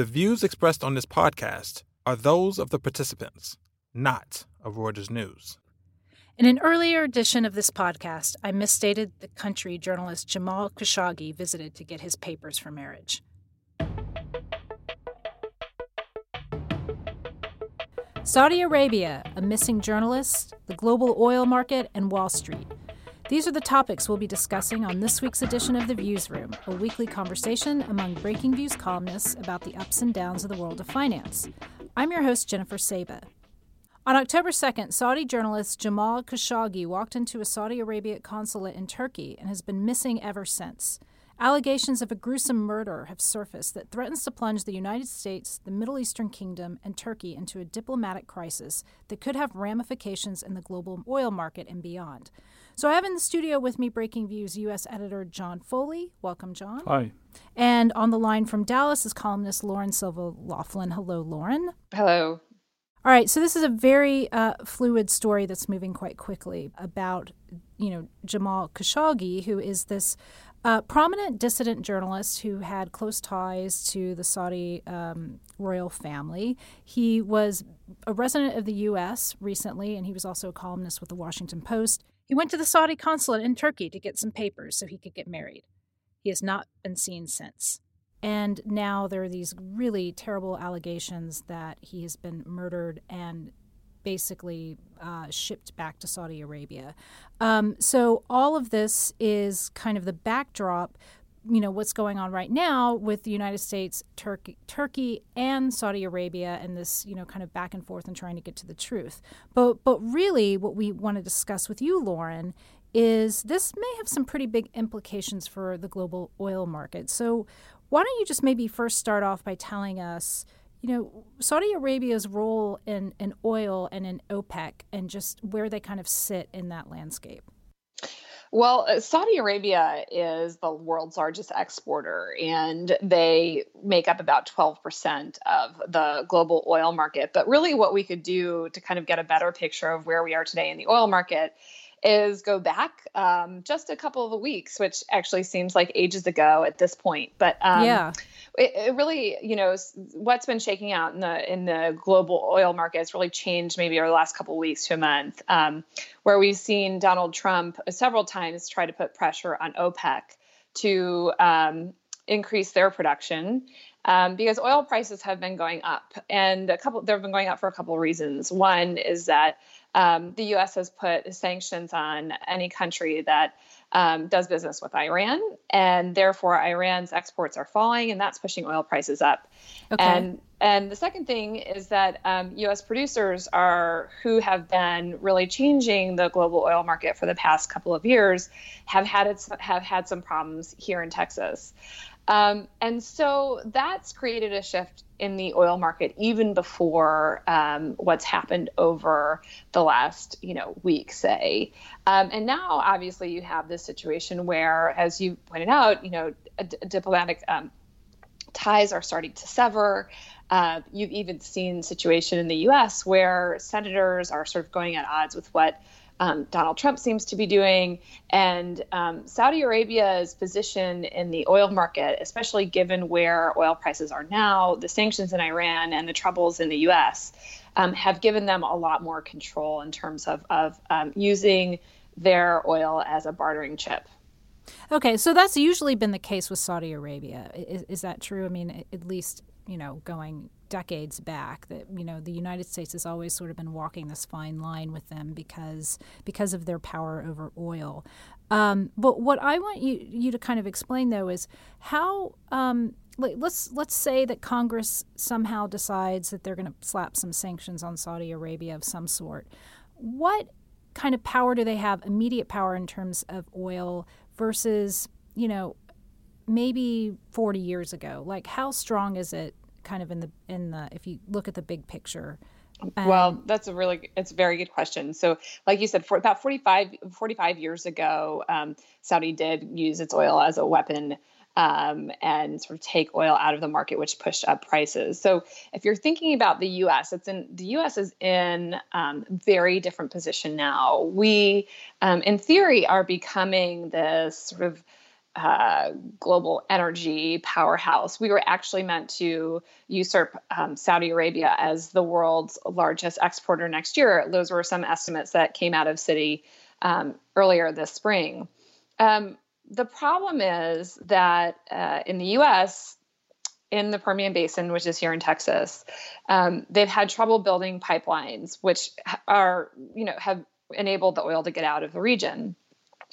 The views expressed on this podcast are those of the participants, not of Reuters News. In an earlier edition of this podcast, I misstated the country journalist Jamal Khashoggi visited to get his papers for marriage. Saudi Arabia, a missing journalist, the global oil market, and Wall Street. These are the topics we'll be discussing on this week's edition of The Viewsroom, a weekly conversation among Breakingviews columnists about the ups and downs of the world of finance. I'm your host, Jennifer Saba. On October 2nd, Saudi journalist Jamal Khashoggi walked into a Saudi Arabia consulate in Turkey and has been missing ever since. Allegations of a gruesome murder have surfaced that threatens to plunge the United States, the Middle Eastern Kingdom, and Turkey into a diplomatic crisis that could have ramifications in the global oil market and beyond. So I have in the studio with me Breakingviews U.S. editor John Foley. Welcome, John. Hi. And on the line from Dallas is columnist Lauren Silva Laughlin. Hello, Lauren. Hello. All right, so this is a very uh, fluid story that's moving quite quickly about, you know, Jamal Khashoggi, who is this uh, prominent dissident journalist who had close ties to the Saudi um, royal family. He was a resident of the U.S. recently, and he was also a columnist with the Washington Post. He went to the Saudi consulate in Turkey to get some papers so he could get married. He has not been seen since. And now there are these really terrible allegations that he has been murdered and basically uh, shipped back to Saudi Arabia. Um, so all of this is kind of the backdrop you know what's going on right now with the United States, Turkey, Turkey, and Saudi Arabia, and this you know kind of back and forth and trying to get to the truth. But but really, what we want to discuss with you, Lauren, is this may have some pretty big implications for the global oil market. So why don't you just maybe first start off by telling us, you know, Saudi Arabia's role in in oil and in OPEC, and just where they kind of sit in that landscape. Well, uh, Saudi Arabia is the world's largest exporter, and they make up about 12% of the global oil market. But really, what we could do to kind of get a better picture of where we are today in the oil market is go back um, just a couple of weeks, which actually seems like ages ago at this point. But um, yeah, it, it, really, you know, what's been shaking out in the in the global oil market has really changed maybe over the last couple of weeks to a month, um, where we've seen Donald Trump several times try to put pressure on OPEC to um, increase their production. Um, because oil prices have been going up, and a couple they've been going up for a couple of reasons. One is that um, the U.S. has put sanctions on any country that um, does business with Iran, and therefore Iran's exports are falling, and that's pushing oil prices up. Okay. And and the second thing is that um, U.S. producers are who have been really changing the global oil market for the past couple of years have had its, have had some problems here in Texas. Um, and so that's created a shift in the oil market even before um, what's happened over the last you know week say. Um, and now obviously you have this situation where as you pointed out you know diplomatic um, ties are starting to sever. Uh, you've even seen situation in the us where senators are sort of going at odds with what um, Donald Trump seems to be doing. And um, Saudi Arabia's position in the oil market, especially given where oil prices are now, the sanctions in Iran, and the troubles in the U.S., um, have given them a lot more control in terms of, of um, using their oil as a bartering chip. Okay, so that's usually been the case with Saudi Arabia. Is, is that true? I mean, at least you know, going decades back that you know the United States has always sort of been walking this fine line with them because because of their power over oil. Um, but what I want you you to kind of explain though is how um, let's let's say that Congress somehow decides that they're going to slap some sanctions on Saudi Arabia of some sort. What kind of power do they have? Immediate power in terms of oil versus you know maybe 40 years ago like how strong is it kind of in the in the if you look at the big picture um, well that's a really it's a very good question so like you said for about 45 45 years ago um, saudi did use its oil as a weapon um, and sort of take oil out of the market, which pushed up prices. So, if you're thinking about the U.S., it's in the U.S. is in um, very different position now. We, um, in theory, are becoming this sort of uh, global energy powerhouse. We were actually meant to usurp um, Saudi Arabia as the world's largest exporter next year. Those were some estimates that came out of Citi um, earlier this spring. Um, the problem is that uh, in the US, in the Permian Basin, which is here in Texas, um, they've had trouble building pipelines, which are, you know, have enabled the oil to get out of the region.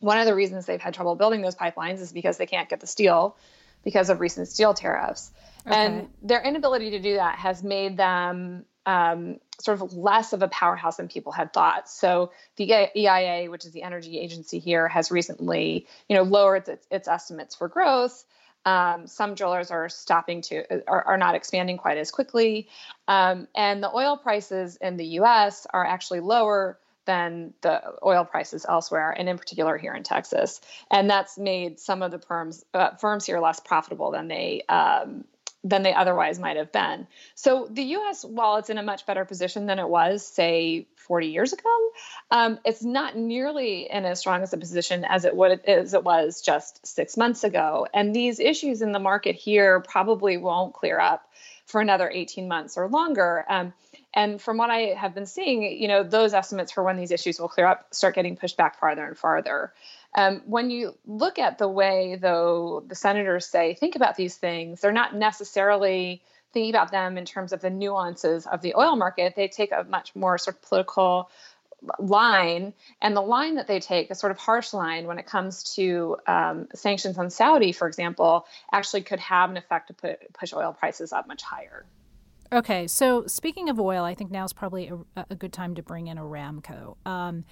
One of the reasons they've had trouble building those pipelines is because they can't get the steel because of recent steel tariffs. Okay. And their inability to do that has made them um, sort of less of a powerhouse than people had thought. So the EIA, which is the energy agency here, has recently, you know, lowered its, its estimates for growth. Um, some drillers are stopping to are, are not expanding quite as quickly, um, and the oil prices in the U.S. are actually lower than the oil prices elsewhere, and in particular here in Texas. And that's made some of the firms uh, firms here less profitable than they um, than they otherwise might have been. So the U.S., while it's in a much better position than it was, say, 40 years ago, um, it's not nearly in as strong as a position as it would as it was just six months ago. And these issues in the market here probably won't clear up for another 18 months or longer. Um, and from what I have been seeing, you know, those estimates for when these issues will clear up start getting pushed back farther and farther. Um, when you look at the way, though, the senators say, think about these things, they're not necessarily thinking about them in terms of the nuances of the oil market. They take a much more sort of political line, and the line that they take, a sort of harsh line when it comes to um, sanctions on Saudi, for example, actually could have an effect to put, push oil prices up much higher. Okay, so speaking of oil, I think now is probably a, a, good time to bring in Aramco. Um,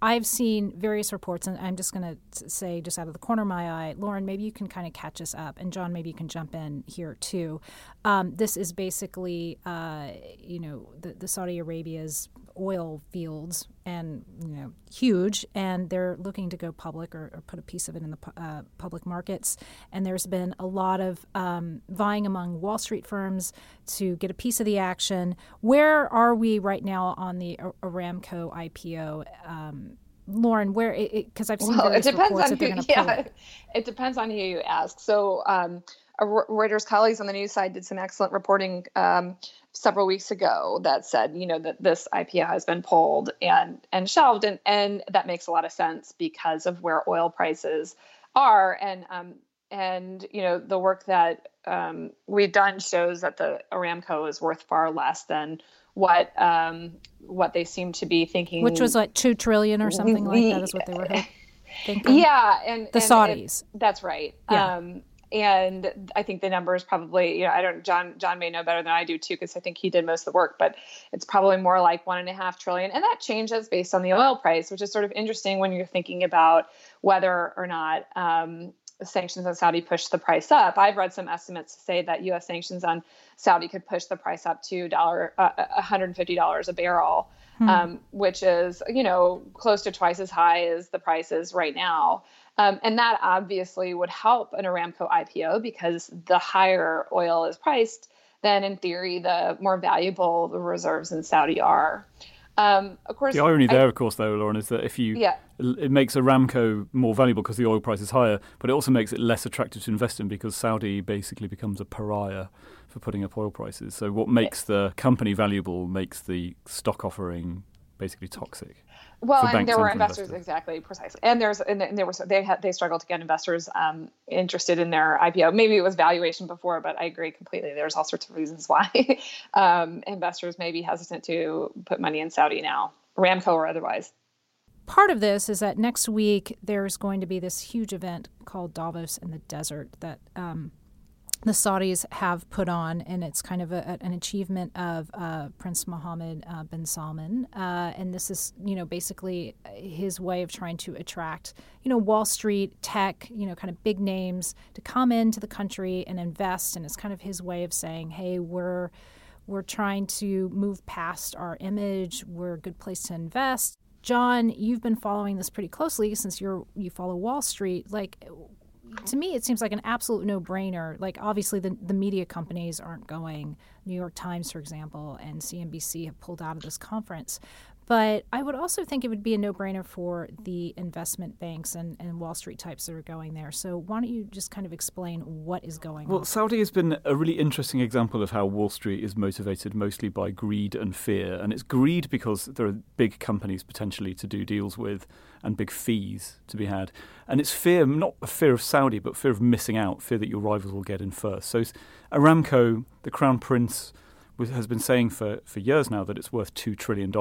I've seen various reports, and I'm just going to say, just out of the corner of my eye, Lauren, maybe you can kind of catch us up, and John, maybe you can jump in here too. Um, this is basically, uh, you know, the, the Saudi Arabia's oil fields and you know huge and they're looking to go public or, or put a piece of it in the uh, public markets. And there's been a lot of um, vying among wall street firms to get a piece of the action. Where are we right now on the aramco ipo um, Lauren, where because I've seen well, it depends on who, yeah, it depends on who you ask. So, um, Reuters colleagues on the news side did some excellent reporting um, several weeks ago that said, you know, that this IPO has been pulled and and shelved, and and that makes a lot of sense because of where oil prices are, and um, and you know the work that um, we've done shows that the Aramco is worth far less than what um, what they seem to be thinking, which was like two trillion or something like that, is what they were thinking. Yeah, and the and Saudis. It, that's right. Yeah. Um, and I think the number is probably, you know, I don't, John, John may know better than I do too, because I think he did most of the work, but it's probably more like one and a half trillion. And that changes based on the oil price, which is sort of interesting when you're thinking about whether or not um, sanctions on Saudi push the price up. I've read some estimates to say that U.S. sanctions on Saudi could push the price up to dollar uh, $150 a barrel, hmm. um, which is, you know, close to twice as high as the prices right now. Um, and that obviously would help an Aramco IPO because the higher oil is priced, then in theory, the more valuable the reserves in Saudi are. Um, of course, the irony there, I, of course, though, Lauren, is that if you yeah. it makes Aramco more valuable because the oil price is higher, but it also makes it less attractive to invest in because Saudi basically becomes a pariah for putting up oil prices. So what makes the company valuable makes the stock offering basically toxic. Well, and there were investors, investors, exactly, precisely, and there's and there was they had they struggled to get investors um, interested in their IPO. Maybe it was valuation before, but I agree completely. There's all sorts of reasons why um, investors may be hesitant to put money in Saudi now, Aramco or otherwise. Part of this is that next week there's going to be this huge event called Davos in the Desert that um, the Saudis have put on, and it's kind of a, an achievement of uh, Prince Mohammed uh, bin Salman. Uh, and this is, you know, basically his way of trying to attract, you know, Wall Street, tech, you know, kind of big names to come into the country and invest. And it's kind of his way of saying, hey, we're we're trying to move past our image. We're a good place to invest. John, you've been following this pretty closely since you're you follow Wall Street. Like, to me, it seems like an absolute no brainer. Like, obviously, the, the media companies aren't going. New York Times, for example, and CNBC have pulled out of this conference. But I would also think it would be a no brainer for the investment banks and, and Wall Street types that are going there. So why don't you just kind of explain what is going well, on? Well, Saudi has been a really interesting example of how Wall Street is motivated mostly by greed and fear. And it's greed because there are big companies potentially to do deals with and big fees to be had. And it's fear, not a fear of Saudi, but fear of missing out, fear that your rivals will get in first. So Aramco, the Crown Prince, has been saying for, for years now that it's worth $2 trillion.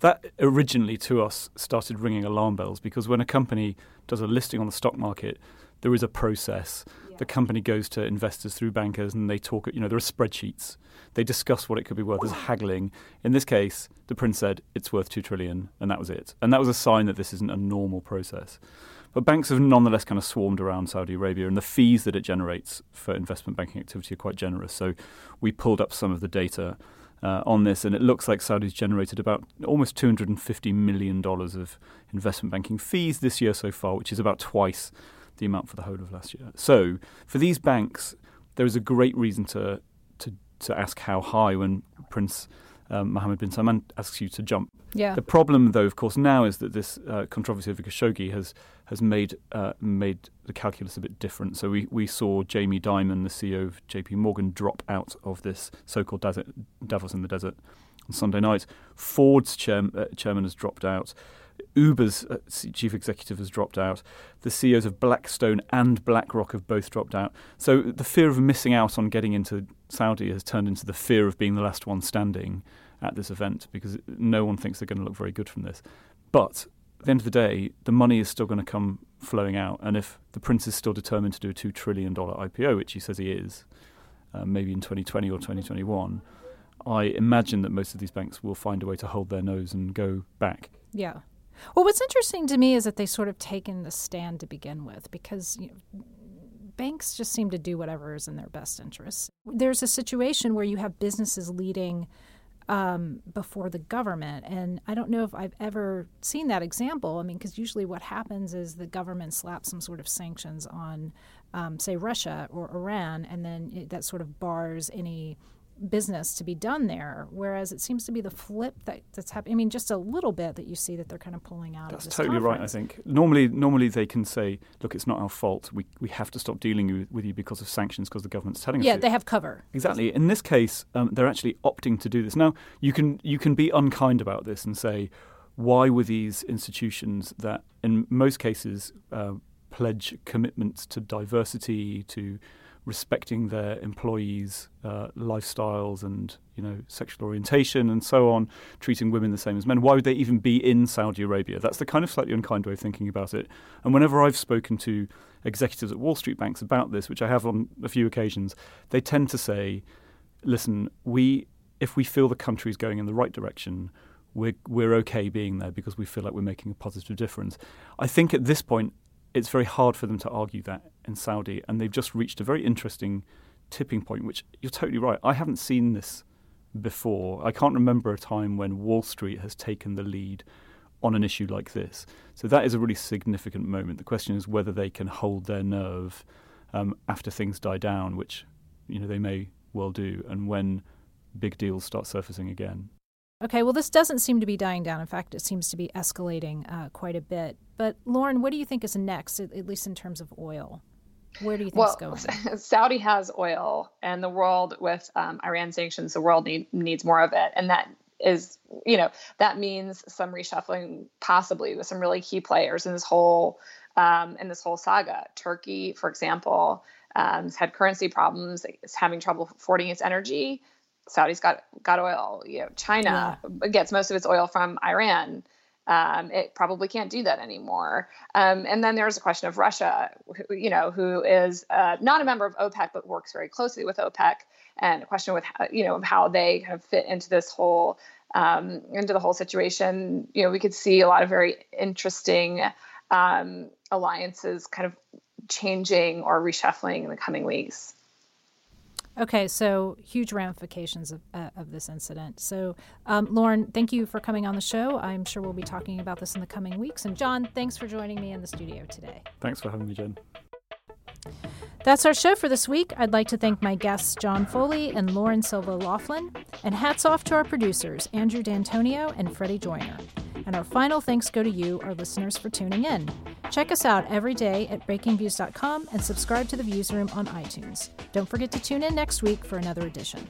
That originally to us started ringing alarm bells because when a company does a listing on the stock market, there is a process. Yeah. The company goes to investors through bankers and they talk, you know, there are spreadsheets. They discuss what it could be worth. There's haggling. In this case, the prince said it's worth 2 trillion and that was it. And that was a sign that this isn't a normal process. But banks have nonetheless kind of swarmed around Saudi Arabia, and the fees that it generates for investment banking activity are quite generous. So we pulled up some of the data uh, on this, and it looks like Saudi's generated about almost $250 million of investment banking fees this year so far, which is about twice the amount for the whole of last year. So for these banks, there is a great reason to, to, to ask how high when Prince um, Mohammed bin Salman asks you to jump. Yeah. The problem, though, of course, now is that this uh, controversy over Khashoggi has has made uh, made the calculus a bit different. So we, we saw Jamie Dimon, the CEO of J.P. Morgan, drop out of this so-called desert, Davos in the desert on Sunday night. Ford's chair, uh, chairman has dropped out. Uber's uh, chief executive has dropped out. The CEOs of Blackstone and BlackRock have both dropped out. So the fear of missing out on getting into Saudi has turned into the fear of being the last one standing at this event because no one thinks they're going to look very good from this. But at the end of the day, the money is still going to come flowing out. And if the prince is still determined to do a $2 trillion IPO, which he says he is, uh, maybe in 2020 or 2021, I imagine that most of these banks will find a way to hold their nose and go back. Yeah. Well, what's interesting to me is that they sort of taken the stand to begin with because you know, banks just seem to do whatever is in their best interest. There's a situation where you have businesses leading um, before the government, and I don't know if I've ever seen that example. I mean, because usually what happens is the government slaps some sort of sanctions on, um, say, Russia or Iran, and then it, that sort of bars any business to be done there. Whereas it seems to be the flip that, that's happening. I mean, just a little bit that you see that they're kind of pulling out. That's totally conference. right. I think normally, normally they can say, "Look, it's not our fault. We we have to stop dealing with you because of sanctions because the government's telling yeah, us." Yeah, they have cover. Exactly. In this case, um, they're actually opting to do this. Now, you can you can be unkind about this and say, "Why were these institutions that, in most cases, uh, pledge commitments to diversity to respecting their employees' uh, lifestyles and you know sexual orientation and so on, treating women the same as men. Why would they even be in Saudi Arabia? That's the kind of slightly unkind way of thinking about it. And whenever I've spoken to executives at Wall Street banks about this, which I have on a few occasions, they tend to say, "Listen, we if we feel the country is going in the right direction." We're, we're okay being there because we feel like we're making a positive difference. I think at this point, it's very hard for them to argue that in Saudi, and they've just reached a very interesting tipping point, which you're totally right. I haven't seen this before. I can't remember a time when Wall Street has taken the lead on an issue like this. So that is a really significant moment. The question is whether they can hold their nerve um, after things die down, which you know they may well do, and when big deals start surfacing again. Okay, well, this doesn't seem to be dying down. In fact, it seems to be escalating uh, quite a bit. But Lauren, what do you think is next, at, at least in terms of oil? Where do you think well, it's going? Saudi has oil, and the world with um, Iran sanctions, the world need, needs more of it, and that is, you know, that means some reshuffling, possibly with some really key players in this whole um, in this whole saga. Turkey, for example, um, has had currency problems, is having trouble affording its energy. Saudi's got got oil. You know, China yeah. gets most of its oil from Iran. Um, it probably can't do that anymore. Um, and then there's a question of Russia, who, you know, who is uh, not a member of OPEC but works very closely with OPEC, and a question with you know of how they kind of fit into this whole um, into the whole situation. You know, we could see a lot of very interesting um, alliances kind of changing or reshuffling in the coming weeks. Okay, so huge ramifications of, uh, of this incident. So, um, Lauren, thank you for coming on the show. I'm sure we'll be talking about this in the coming weeks. And, John, thanks for joining me in the studio today. Thanks for having me, Jen. That's our show for this week. I'd like to thank my guests, John Foley and Lauren Silva Laughlin. And hats off to our producers, Andrew D'Antonio and Freddie Joyner. And our final thanks go to you, our listeners, for tuning in. Check us out every day at breakingviews.com and subscribe to the Viewsroom on iTunes. Don't forget to tune in next week for another edition.